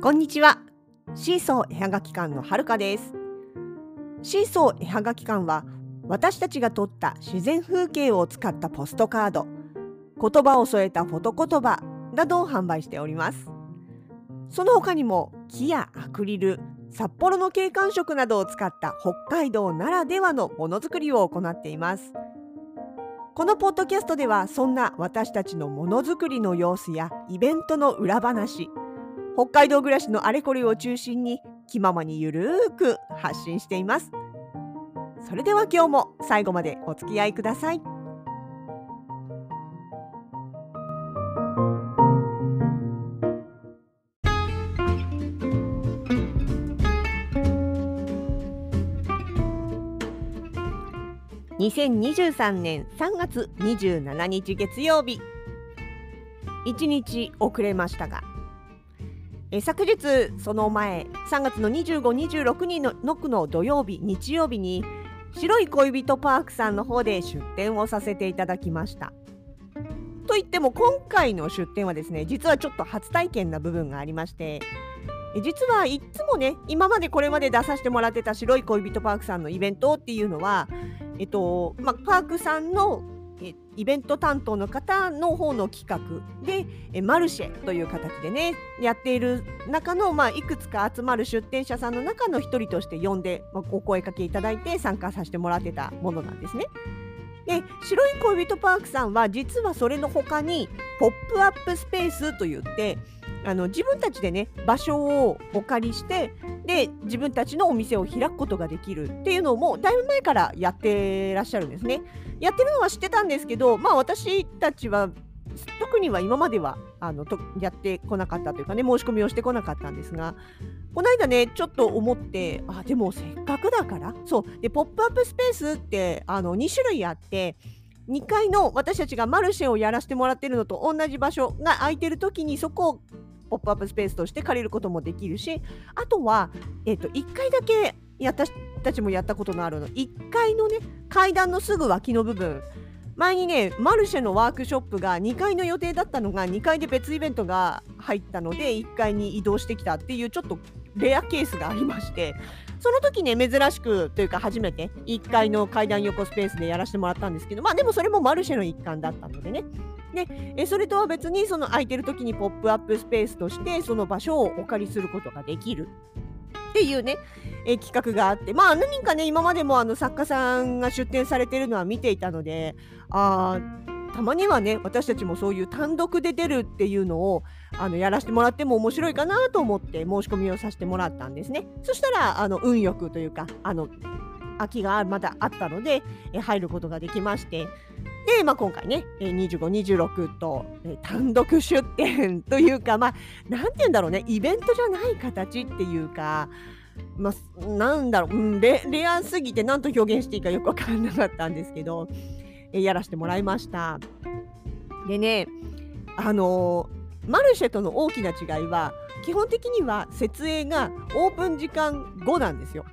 こんにちは。シーソー絵はがき館のはるかです。シーソー絵はがき館は私たちが撮った自然風景を使ったポストカード。言葉を添えたフォト言葉などを販売しております。その他にも木やアクリル札幌の景観色などを使った北海道ならではのものづくりを行っています。このポッドキャストではそんな私たちのものづくりの様子やイベントの裏話北海道暮らしのあれこれを中心に気ままにゆるーく発信しています。それでは今日も最後までお付き合いください。2023年3月27日月曜日1日遅れましたがえ昨日その前3月の2526日ののくの土曜日日曜日に白い恋人パークさんの方で出店をさせていただきました。といっても今回の出店はですね実はちょっと初体験な部分がありまして実はいつもね今までこれまで出させてもらってた白い恋人パークさんのイベントっていうのはえっとまあ、パークさんのイベント担当の方の方の企画でマルシェという形でねやっている中の、まあ、いくつか集まる出店者さんの中の一人として呼んで、まあ、お声かけいただいて参加させてもらってたものなんですね。で白い恋人パークさんは実はそれの他にポップアップスペースといってあの自分たちでね場所をお借りしてで自分たちのお店を開くことができるっていうのもだいぶ前からやってらっしゃるんですね。やってるのは知ってたんですけどまあ私たちは特には今まではあのとやってこなかったというかね申し込みをしてこなかったんですがこの間ねちょっと思ってあでもせっかくだからそうでポップアップスペースってあの2種類あって2階の私たちがマルシェをやらせてもらってるのと同じ場所が空いてる時にそこをポップアップスペースとして借りることもできるしあとは、えーと、1回だけ私たちもやったことのあるの。1階のね階段のすぐ脇の部分。前にねマルシェのワークショップが2階の予定だったのが2階で別イベントが入ったので1階に移動してきたっていうちょっとレアケースがありまして。その時ね珍しくというか初めて1階の階段横スペースでやらせてもらったんですけどまあでもそれもマルシェの一環だったのでね。でえそれとは別にその空いてる時にポップアップスペースとしてその場所をお借りすることができる。っていうね、え企画があってまあ何人かね今までもあの作家さんが出展されてるのは見ていたのであたまにはね私たちもそういう単独で出るっていうのをあのやらせてもらっても面白いかなと思って申し込みをさせてもらったんですね。そしたらあの運よくというかあの空きがまだあったので、え入ることができましてで、まあ、今回ね25、26と、単独出店というかまあ何て言うんだろうねイベントじゃない形っていうかまあ、なんだろう、レレアすぎて何と表現していいかよく分からなかったんですけど、やらせてもらいました。でねあのー、マルシェとの大きな違いは基本的には設営がオープン時間後なんですよ。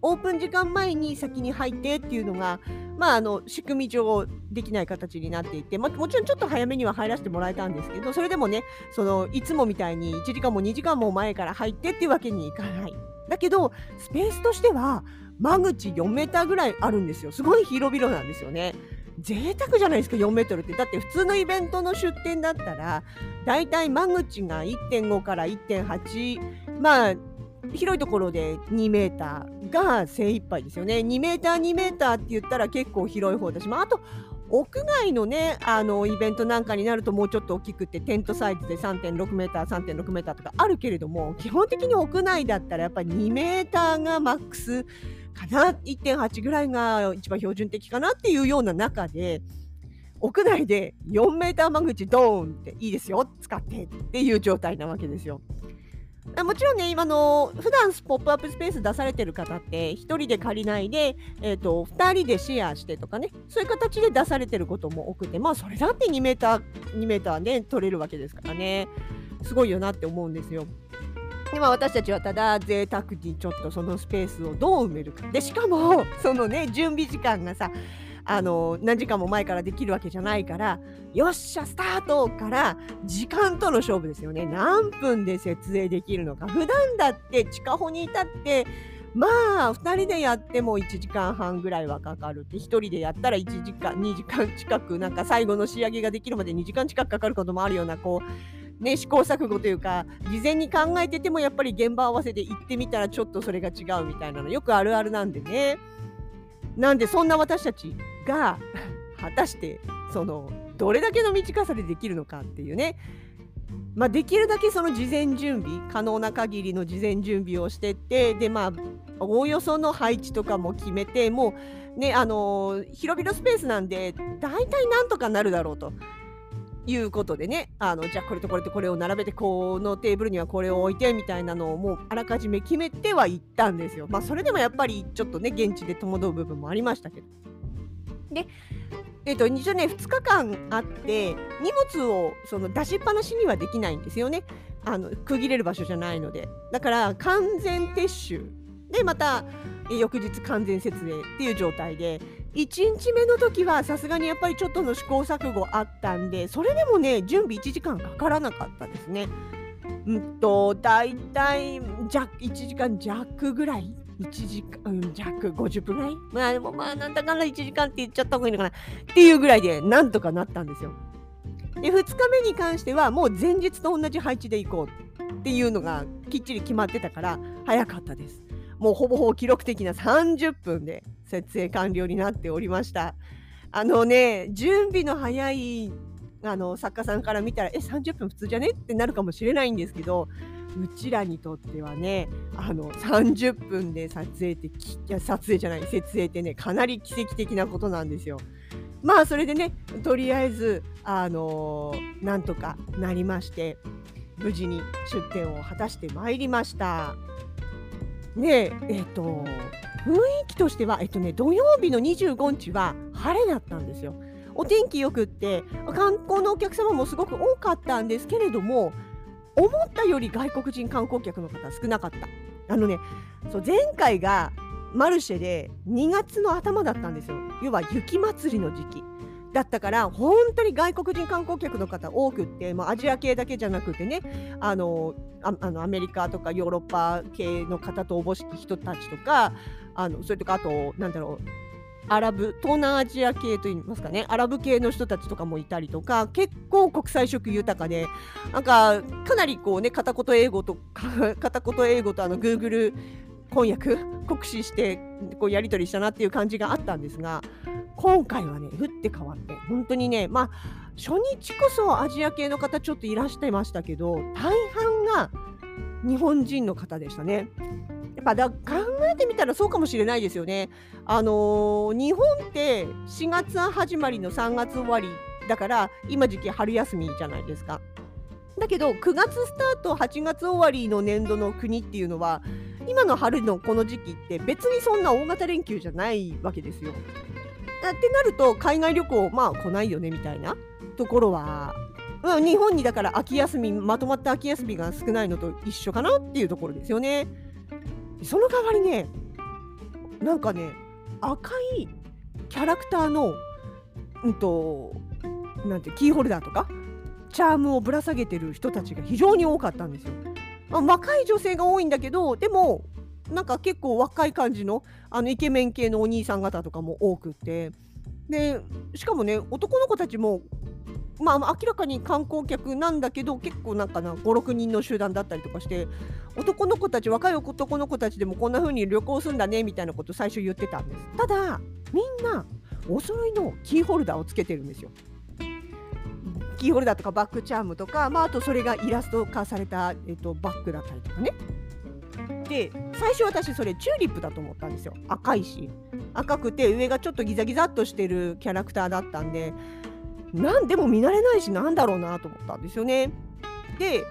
オープン時間前に先に入ってっていうのが、まあ、あの仕組み上できない形になっていて、まあ、もちろんちょっと早めには入らせてもらえたんですけどそれでもねそのいつもみたいに1時間も2時間も前から入ってっていうわけにいかない。だけどスペースとしては間口4メーターぐらいあるんですよすごい広々なんですよね。贅沢じゃないですか4メートルってだって普通のイベントの出店だったらだいたい間口が1.5から1.8まあ広いところで2メーターが精一杯ですよね。2メーター2メーターって言ったら結構広い方だし、まあ、あと屋外のねあのイベントなんかになるともうちょっと大きくてテントサイズで3.6メーター3.6メーターとかあるけれども基本的に屋内だったらやっぱり2メーターがマックスかな1.8ぐらいが一番標準的かなっていうような中で屋内で4メーター間口ドーンっていいですよ使ってっていう状態なわけですよ。もちろんね、今の普段ポップアップスペース出されてる方って、1人で借りないで、えーと、2人でシェアしてとかね、そういう形で出されてることも多くて、まあ、それだって2メーター、2メーターね、取れるわけですからね、すごいよなって思うんですよ。今私たちはただ贅沢にちょっとそのスペースをどう埋めるか。で、しかも、そのね、準備時間がさ、あの何時間も前からできるわけじゃないからよっしゃスタートから時間との勝負ですよね。何分で設営できるのか。普段だって地下穂に至ってまあ2人でやっても1時間半ぐらいはかかるって1人でやったら1時間2時間近くなんか最後の仕上げができるまで2時間近くかかることもあるようなこうね試行錯誤というか事前に考えててもやっぱり現場合わせて行ってみたらちょっとそれが違うみたいなのよくあるあるなんでね。なんでそんな私たちが果たしてそのどれだけの短さでできるのかっていうねまあ、できるだけその事前準備可能な限りの事前準備をしてってでまあおおよその配置とかも決めてもうねあのー、広々スペースなんで大体なんとかなるだろうということでねあのじゃあこれとこれとこれを並べてこのテーブルにはこれを置いてみたいなのをもうあらかじめ決めてはいったんですよ。まあそれでもやっぱりちょっとね現地で戸惑う部分もありましたけど。でえっと、一応ね2日間あって荷物をその出しっぱなしにはできないんですよね。あの区切れる場所じゃないので。だから完全撤収。でまた翌日完全設営っていう状態で。1日目の時はさすがにやっぱりちょっとの試行錯誤あったんでそれでもね準備1時間かからなかったですね。うんと大体1時間弱ぐらい1時間弱50分ぐらい？まあでもまあなんだかんだ1時間って言っちゃった方がいいのかなっていうぐらいでなんとかなったんですよ。で2日目に関してはもう前日と同じ配置で行こうっていうのがきっちり決まってたから早かったです。もうほぼほぼ記録的な30分で設営完了になっておりました。あのね準備の早いあの作家さんから見たらえ30分普通じゃね？ってなるかもしれないんですけどうちらにとってはねあの30分で撮影っていや撮影じゃない設営ってねかなり奇跡的なことなんですよ。まあそれでねとりあえずあのー、なんとかなりまして無事に出店を果たしてまいりました。ねえっ、と雰囲気としてはえっとね土曜日の25日は晴れだったんですよ。お天気よくって観光のお客様もすごく多かったんですけれども思ったより外国人観光客の方少なかった。あのねそう前回がマルシェで2月の頭だったんですよ要は雪祭りの時期だったから本当に外国人観光客の方多くって、まあ、アジア系だけじゃなくてねあのあのアメリカとかヨーロッパ系の方とおぼしき人たちとかあのそれとかあとなんだろうアラブ東南アジア系といいますかねアラブ系の人たちとかもいたりとか結構国際色豊かでなんかかなりこうね片言英語と 片言英語とあの Google 翻訳酷使してこうやり取りしたなっていう感じがあったんですが今回はね打って変わって本当にねまあ初日こそアジア系の方ちょっといらしてましたけど大半が日本人の方でしたね。ぱだ考えてみたらそうかもしれないですよね。あのー、日本って4月始まりの3月終わりだから今時期春休みじゃないですか。だけど9月スタート8月終わりの年度の国っていうのは今の春のこの時期って別にそんな大型連休じゃないわけですよ。ってなると海外旅行まあ来ないよねみたいなところは日本にだから秋休みまとまった秋休みが少ないのと一緒かなっていうところですよね。その代わりねなんかね赤いキャラクターのうんとなんてキーホルダーとかチャームをぶら下げてる人たちが非常に多かったんですよ。まあ、若い女性が多いんだけどでもなんか結構若い感じのあのイケメン系のお兄さん方とかも多くてでしかもね男の子たちもまあ、明らかに観光客なんだけど結構なんかな56人の集団だったりとかして男の子たち若い男の子たちでもこんな風に旅行するんだねみたいなこと最初言ってたんです。ただみんなお揃いのキーホルダーをつけてるんですよ。キーホルダーとかバッグチャームとか、まあ、あとそれがイラスト化された、えっと、バッグだったりとかね。で最初私それチューリップだと思ったんですよ。赤いし。赤くて上がちょっとギザギザっとしてるキャラクターだったんでなんでも見慣れないしなんだろうなと思ったんですよね。で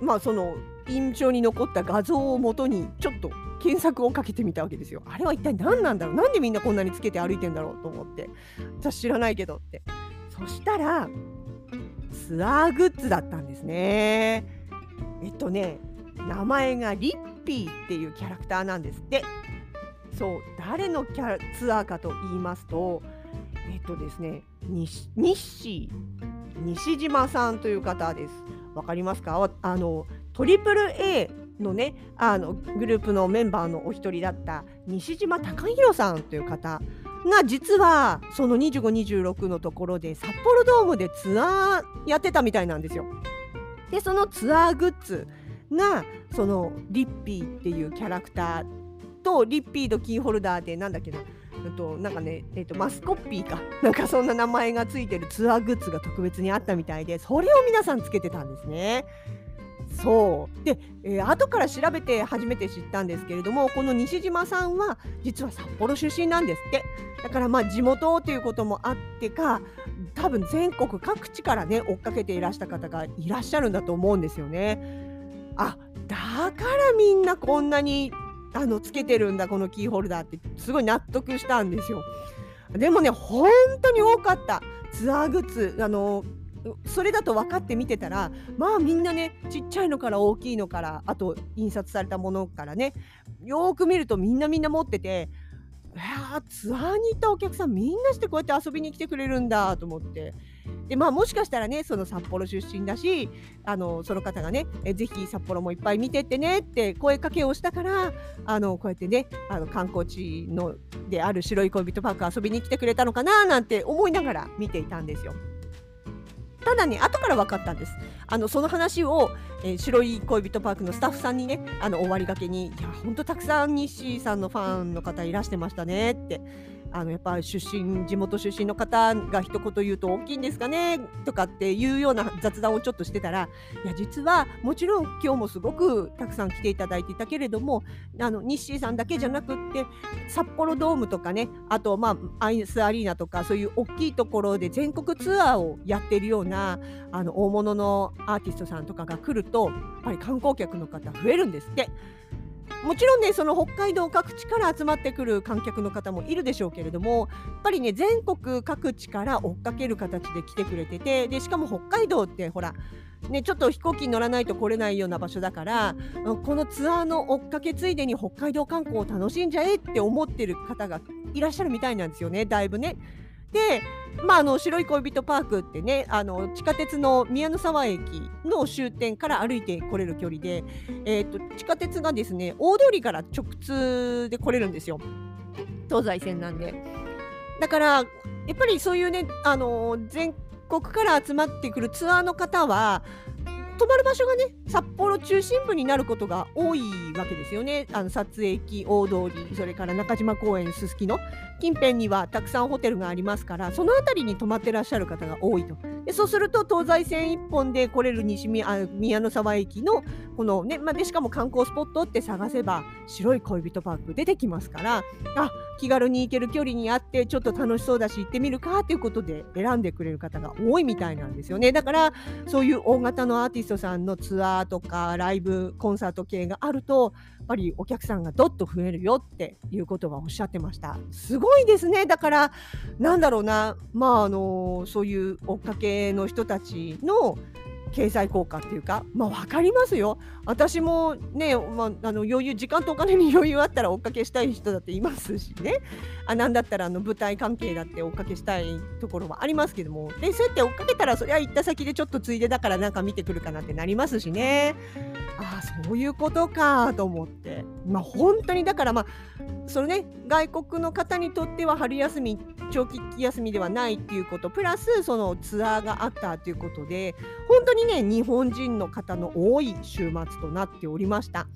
まあその印象に残った画像をもとにちょっと検索をかけてみたわけですよ。あれは一体何なんだろう？なんでみんなこんなにつけて歩いてんだろうと思って私知らないけどってそしたらツアーグッズだったんですね。えっとね名前がリッピーっていうキャラクターなんですってそう誰のキャラツアーかと言いますとえっとですね西西西島さんという方ですわかりますか？あのトリプル A のねあのグループのメンバーのお一人だった西島隆弘さんという方が実はその2526のところで札幌ドームでツアーやってたみたいなんですよ。でそのツアーグッズがそのリッピーっていうキャラクターとリッピーのキーホルダーでなんだっけなとなんかね、えーと、マスコッピーか なんかそんな名前がついてるツアーグッズが特別にあったみたいでそれを皆さんつけてたんですね。そうで、えー、後から調べて初めて知ったんですけれどもこの西島さんは実は札幌出身なんですってだからまあ地元ということもあってか多分全国各地からね追っかけていらした方がいらっしゃるんだと思うんですよね。あだからみんなこんなにあのつけてるんだこのキーホルダーって。すごい納得したんですよ。でもね本当に多かった。ツアーグッズ。あのそれだと分かって見てたらまあみんなねちっちゃいのから大きいのからあと印刷されたものからねよく見るとみんなみんな持ってていやツアーに行ったお客さんみんなしてこうやって遊びに来てくれるんだと思って。でまあもしかしたらねその札幌出身だしあのその方がねえぜひ札幌もいっぱい見てってねって声かけをしたからあのこうやってねあの観光地のである白い恋人パーク遊びに来てくれたのかななんて思いながら見ていたんですよ。ただね後から分かったんですあのその話を、えー、白い恋人パークのスタッフさんにねあの終わりがけに「いやほんとたくさん西さんのファンの方いらしてましたね」ってあのやっぱ出身地元出身の方が一言言うと大きいんですかねとかっていうような雑談をちょっとしてたらいや実はもちろん今日もすごくたくさん来ていただいていたけれどもあの日清さんだけじゃなくって札幌ドームとかねあとまあアイスアリーナとかそういう大きいところで全国ツアーをやってるようなあの大物のアーティストさんとかが来るとやっぱり観光客の方増えるんですって。もちろんねその北海道各地から集まってくる観客の方もいるでしょうけれどもやっぱりね全国各地から追っかける形で来てくれててでしかも北海道ってほらね、ちょっと飛行機に乗らないと来れないような場所だからこのツアーの追っかけついでに北海道観光を楽しんじゃえって思ってる方がいらっしゃるみたいなんですよねだいぶね。で、まあ、あの白い恋人パークってねあの地下鉄の宮の沢駅の終点から歩いて来れる距離で、えーと、地下鉄がですね大通りから直通で来れるんですよ東西線なんで。だからやっぱりそういうねあの全国から集まってくるツアーの方は泊まる場所がね札幌中心部になることが多いわけですよね。あの撮影機大通りそれから中島公園すすきの。近辺にはたくさんホテルがありますからその辺りに泊まってらっしゃる方が多いと。でそうすると東西線1本で来れる西宮宮の沢駅のこのね、まあ、でしかも観光スポットって探せば白い恋人パーク出てきますからあ気軽に行ける距離にあってちょっと楽しそうだし行ってみるかということで選んでくれる方が多いみたいなんですよね。だからそういう大型のアーティストさんのツアーとかライブコンサート系があるとやっぱりお客さんがどっと増えるよっていうことはおっしゃってました。すごいですね。だからなんだろうな。まああのそういう追っかけの人たちの経済効果っていうか、まあ、分かりますよ。私もね、まあ、あの余裕時間とお金に余裕あったら追っかけしたい人だっていますしね。あなんだったらあの舞台関係だって追っかけしたいところはありますけども。でそうやって追っかけたらそれは行った先でちょっとついでだからなんか見てくるかなってなりますしね。ああそういうことかと思って。まあ本当にだからまあそのね外国の方にとっては春休み長期休みではないっていうことプラスそのツアーがあったということで本当にね日本人の方の多い週末となっておりました。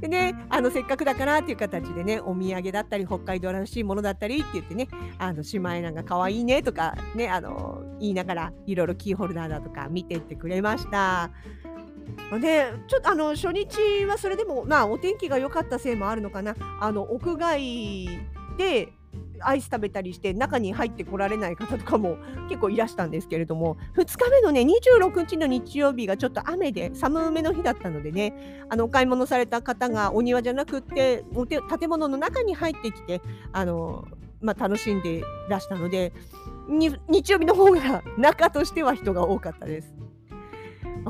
でね、あのせっかくだからっていう形でね、お土産だったり、北海道らしいものだったりって言ってね、あのシマエナガ可愛いいねとかね、あの言いながらいろいろキーホルダーだとか見てってくれました。でちょっとあの初日はそれでも、まあ、お天気が良かったせいもあるのかなあの屋外でアイス食べたりして中に入ってこられない方とかも結構いらしたんですけれども2日目のね26日の日曜日がちょっと雨で寒めの日だったのでねあのお買い物された方がお庭じゃなくって建物の中に入ってきてあの、まあ、楽しんでらしたので日曜日の方が中としては人が多かったです。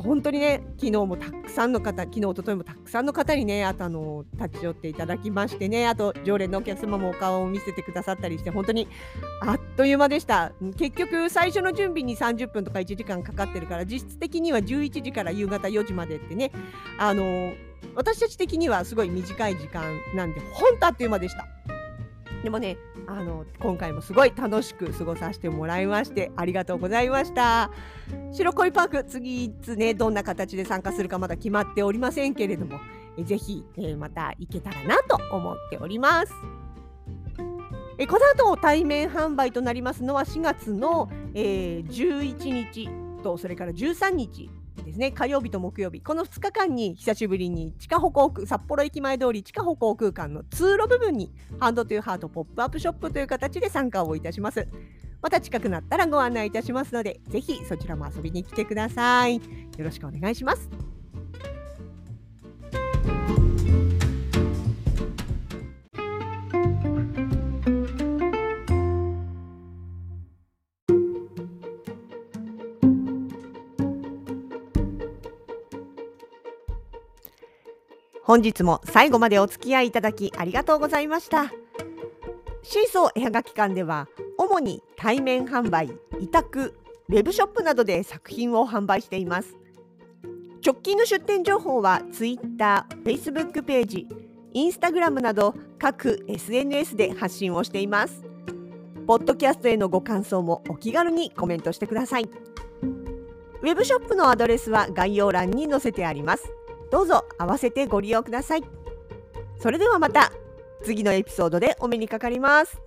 本当にね昨日もたくさんの方昨日一昨日もたくさんの方にねあとあの立ち寄っていただきましてねあと常連のお客様もお顔を見せてくださったりして本当にあっという間でした。結局最初の準備に30分とか1時間かかってるから実質的には11時から夕方4時までってねあの私たち的にはすごい短い時間なんで本当あっという間でした。でもねあの今回もすごい楽しく過ごさせてもらいましてありがとうございました。白恋パーク次いつねどんな形で参加するかまだ決まっておりませんけれどもえぜひ、えー、また行けたらなと思っております。えこの後対面販売となりますのは4月の、えー、11日とそれから13日ですね。火曜日と木曜日。この2日間に久しぶりに地下歩行区札幌駅前通り地下歩行空間の通路部分にハンドトゥーハートポップアップショップという形で参加をいたします。また近くなったらご案内いたしますのでぜひそちらも遊びに来てください。よろしくお願いします。本日も最後までお付き合いいただきありがとうございました。シーソー絵はがき館では主に対面販売委託ウェブショップなどで作品を販売しています。直近の出店情報は Twitter、Facebook ページ、Instagram など各 SNS で発信をしています。ポッドキャストへのご感想もお気軽にコメントしてください。ウェブショップのアドレスは概要欄に載せてあります。どうぞ合わせてご利用ください。それではまた次のエピソードでお目にかかります。